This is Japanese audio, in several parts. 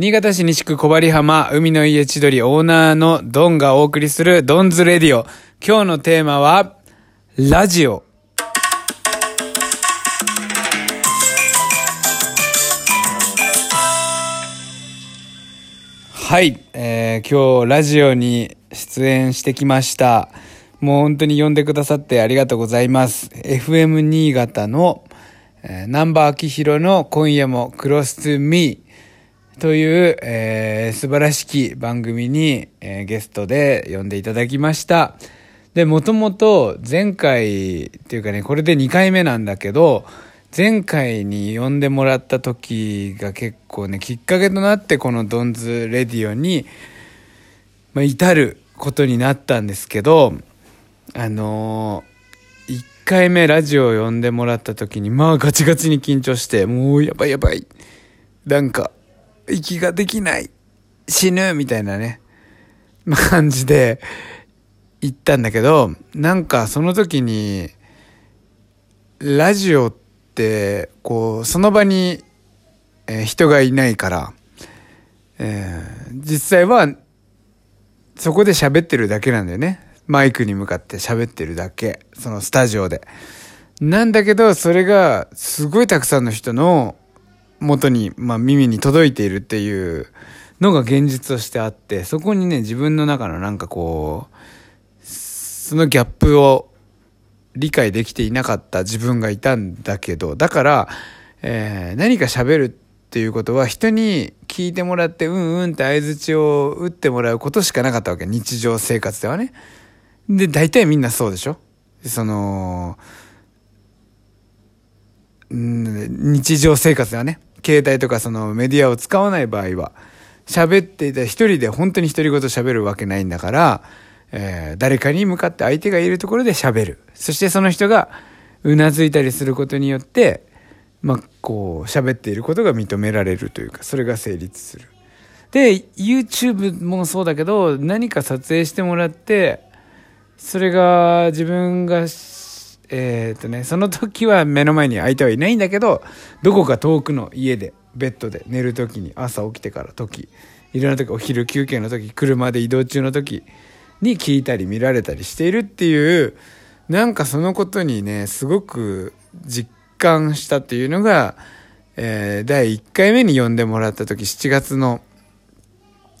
新潟市西区小針浜海の家千鳥オーナーのドンがお送りするドンズレディオ。今日のテーマは、ラジオ。はい、えー、今日ラジオに出演してきました。もう本当に呼んでくださってありがとうございます。FM 新潟の、えー、南波明宏の今夜もクロストゥミーという、えー、素晴らしき番組に、えー、ゲストで呼んでいただきました。で、もともと前回っていうかね、これで2回目なんだけど、前回に呼んでもらった時が結構ね、きっかけとなってこのドンズレディオに、まあ、至ることになったんですけど、あのー、1回目ラジオを呼んでもらった時に、まあガチガチに緊張して、もうやばいやばい。なんか、息ができない。死ぬみたいなね、感じで行ったんだけど、なんかその時に、ラジオってこうその場に、えー、人がいないから、えー、実際はそこで喋ってるだけなんだよね。マイクに向かって喋ってるだけ。そのスタジオで。なんだけどそれがすごいたくさんの人の元に、まあ、耳に届いているっていうのが現実としてあってそこにね自分の中のなんかこうそのギャップを理解できていなかった自分がいたんだけど、だから、えー、何か喋るっていうことは人に聞いてもらってうんうんって相槌を打ってもらうことしかなかったわけ。日常生活ではね。で、大体みんなそうでしょ？その、日常生活ではね、携帯とかそのメディアを使わない場合は、喋っていた一人で本当に独り言喋るわけないんだから、えー、誰かに向かって相手がいるところで喋る。そしてその人がうなずいたりすることによって、まあ、こう、喋っていることが認められるというか、それが成立する。で、YouTube もそうだけど、何か撮影してもらって、それが自分が、えっ、とね、その時は目の前に相手はいないんだけど、どこか遠くの家で、ベッドで寝る時に、朝起きてから時、いろんな時、お昼休憩の時、車で移動中の時、に聞いたり見られたりしているっていう、なんかそのことにね、すごく実感したっていうのが、えー、第1回目に呼んでもらった時、7月の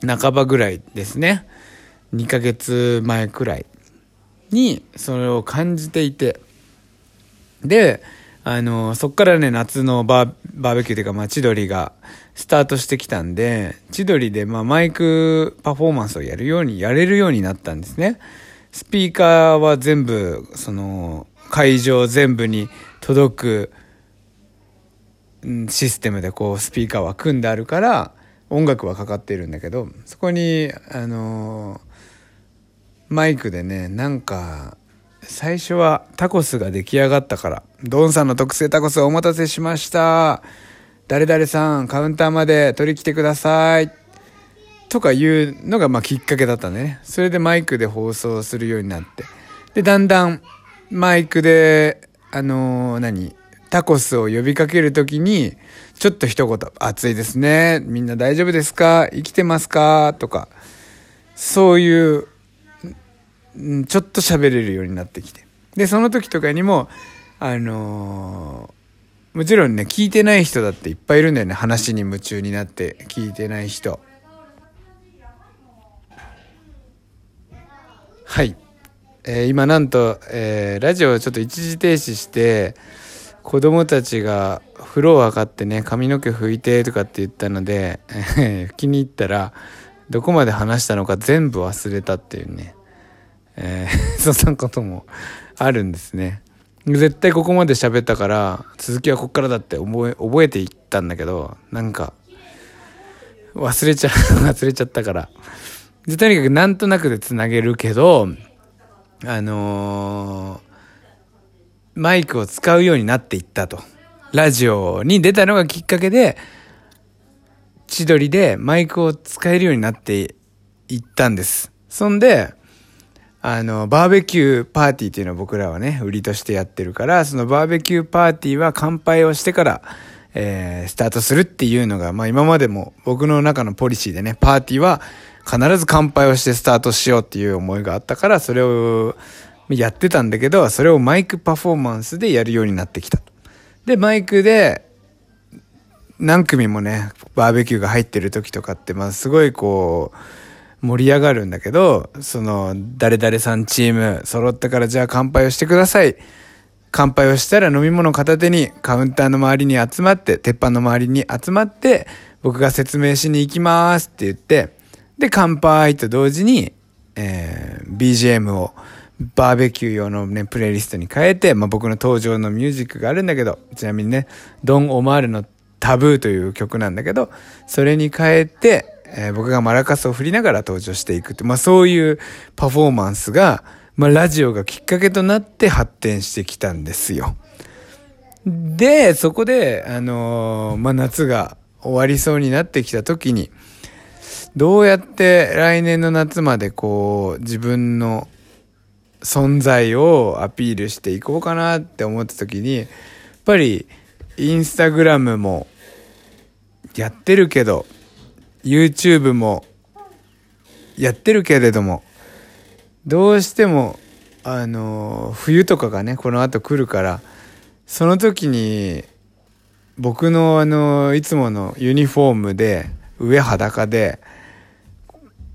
半ばぐらいですね。2ヶ月前くらいにそれを感じていて。で、あの、そっからね、夏のバーバーベキューというか、まあ、千鳥がスタートしてきたんで、千鳥で、まあ、マイクパフォーマンスをやるように、やれるようになったんですね。スピーカーは全部、その、会場全部に届く、システムでこう、スピーカーは組んであるから、音楽はかかっているんだけど、そこに、あのマイクでね、なんか、最初はタコスが出来上がったから、ドンさんの特製タコスお待たせしました。誰々さん、カウンターまで取り来てください。とかいうのがまあきっかけだったね。それでマイクで放送するようになって。で、だんだんマイクで、あのー、何タコスを呼びかけるときに、ちょっと一言、暑いですね。みんな大丈夫ですか？生きてますか？とか、そういうちょっと喋れるようになってきて。で、その時とかにも、あのー、もちろんね、聞いてない人だっていっぱいいるんだよね。話に夢中になって聞いてない人。はい。えー、今なんと、えー、ラジオをちょっと一時停止して、子供たちが風呂を上がってね、髪の毛拭いてとかって言ったので、気に入ったら、どこまで話したのか全部忘れたっていうね。えー、そんなこともあるんですね。絶対ここまで喋ったから、続きはこっからだって覚え、覚えていったんだけど、なんか、忘れちゃ、忘れちゃったから。で、とにかくなんとなくで繋げるけど、あのー、マイクを使うようになっていったと。ラジオに出たのがきっかけで、千鳥でマイクを使えるようになっていったんです。そんで、あの、バーベキューパーティーっていうのを僕らはね、売りとしてやってるから、そのバーベキューパーティーは乾杯をしてから、えー、スタートするっていうのが、まあ今までも僕の中のポリシーでね、パーティーは必ず乾杯をしてスタートしようっていう思いがあったから、それをやってたんだけど、それをマイクパフォーマンスでやるようになってきた。で、マイクで、何組もね、バーベキューが入ってる時とかって、まあすごいこう、盛り上がるんだけど、その、誰々さんチーム揃ったからじゃあ乾杯をしてください。乾杯をしたら飲み物片手にカウンターの周りに集まって、鉄板の周りに集まって、僕が説明しに行きますって言って、で、乾杯と同時に、えー、BGM をバーベキュー用のね、プレイリストに変えて、まあ、僕の登場のミュージックがあるんだけど、ちなみにね、ドン・オマールのタブーという曲なんだけど、それに変えて、えー、僕がマラカスを振りながら登場していくって、まあ、そういうパフォーマンスが、まあ、ラジオがきっかけとなって発展してきたんですよ。で、そこで、あのー、まあ、夏が終わりそうになってきた時に、どうやって来年の夏までこう、自分の存在をアピールしていこうかなって思った時に、やっぱり、インスタグラムもやってるけど、YouTube もやってるけれども、どうしても、あの、冬とかがね、この後来るから、その時に、僕のあの、いつものユニフォームで、上裸で、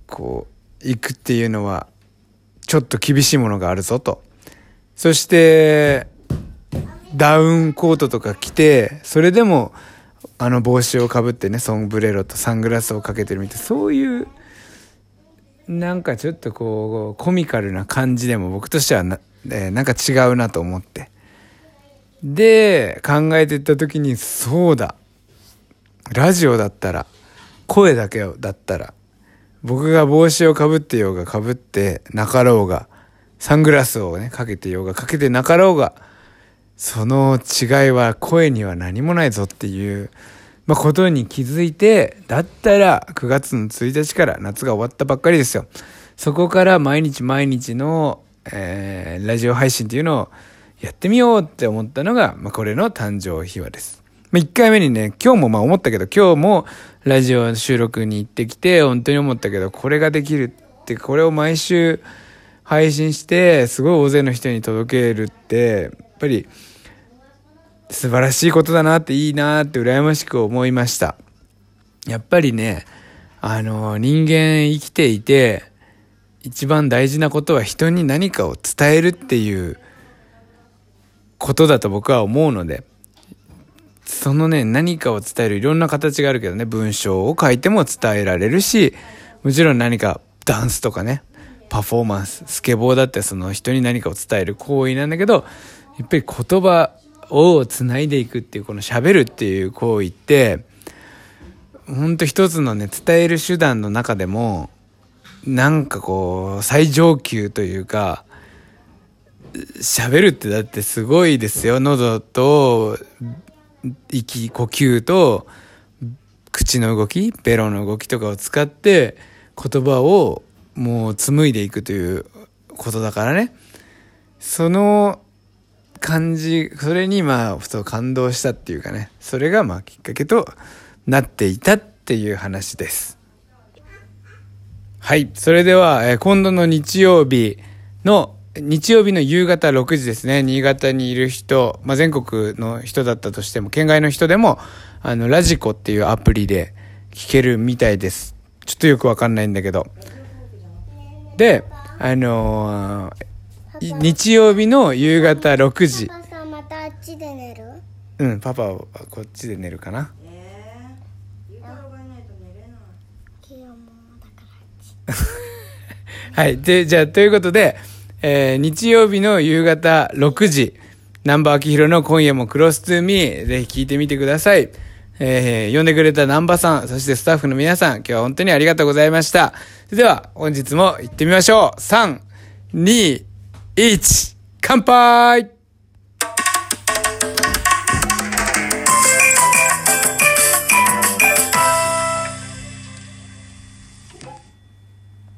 こう、行くっていうのは、ちょっと厳しいものがあるぞと。そして、ダウンコートとか着て、それでも、あの帽子をかぶってね、ソンブレロとサングラスをかけてるみたいな、そういうなんかちょっとこうコミカルな感じでも僕としてはな,、えー、なんか違うなと思って。で考えていった時にそうだ。ラジオだったら声だけだったら僕が帽子をかぶってようがかぶってなかろうがサングラスをねかけてようがかけてなかろうがその違いは声には何もないぞっていうまあ、ことに気づいて、だったら9月の1日から夏が終わったばっかりですよ。そこから毎日毎日の、えー、ラジオ配信っていうのをやってみようって思ったのが、まあ、これの誕生秘話です。まあ、1回目にね、今日もまあ思ったけど、今日もラジオ収録に行ってきて、本当に思ったけど、これができるって、これを毎週配信して、すごい大勢の人に届けるって、ぱり、素晴らしいことだなっていいなって羨ましく思いました。やっぱりね、あの、人間生きていて、一番大事なことは人に何かを伝えるっていうことだと僕は思うので、そのね、何かを伝えるいろんな形があるけどね、文章を書いても伝えられるし、もちろん何かダンスとかね、パフォーマンス、スケボーだってその人に何かを伝える行為なんだけど、やっぱり言葉をつないでいくっていうこの喋るっていう行為ってほんと一つのね伝える手段の中でもなんかこう最上級というか喋るってだってすごいですよ。喉と息呼吸と口の動きベロの動きとかを使って言葉をもう紡いでいくということだからね。その感じ、それにまあ、ふと感動したっていうかね、それがまあきっかけとなっていたっていう話です。はい。それでは、え、今度の日曜日の、日曜日の夕方6時ですね、新潟にいる人、まあ、全国の人だったとしても、県外の人でも、あの、ラジコっていうアプリで聞けるみたいです。ちょっとよくわかんないんだけど。で、あのー日曜日の夕方6時。パパさまたあっちで寝る？うんパパはこっちで寝るかな。はいでじゃあということで、えー、日曜日の夕方6時。南波明宏の今夜もクロストゥーミー。ぜひ聞いてみてください。えー、呼んでくれた南波さん、そしてスタッフの皆さん、今日は本当にありがとうございました。それでは、本日も行ってみましょう。3、2、1、乾杯!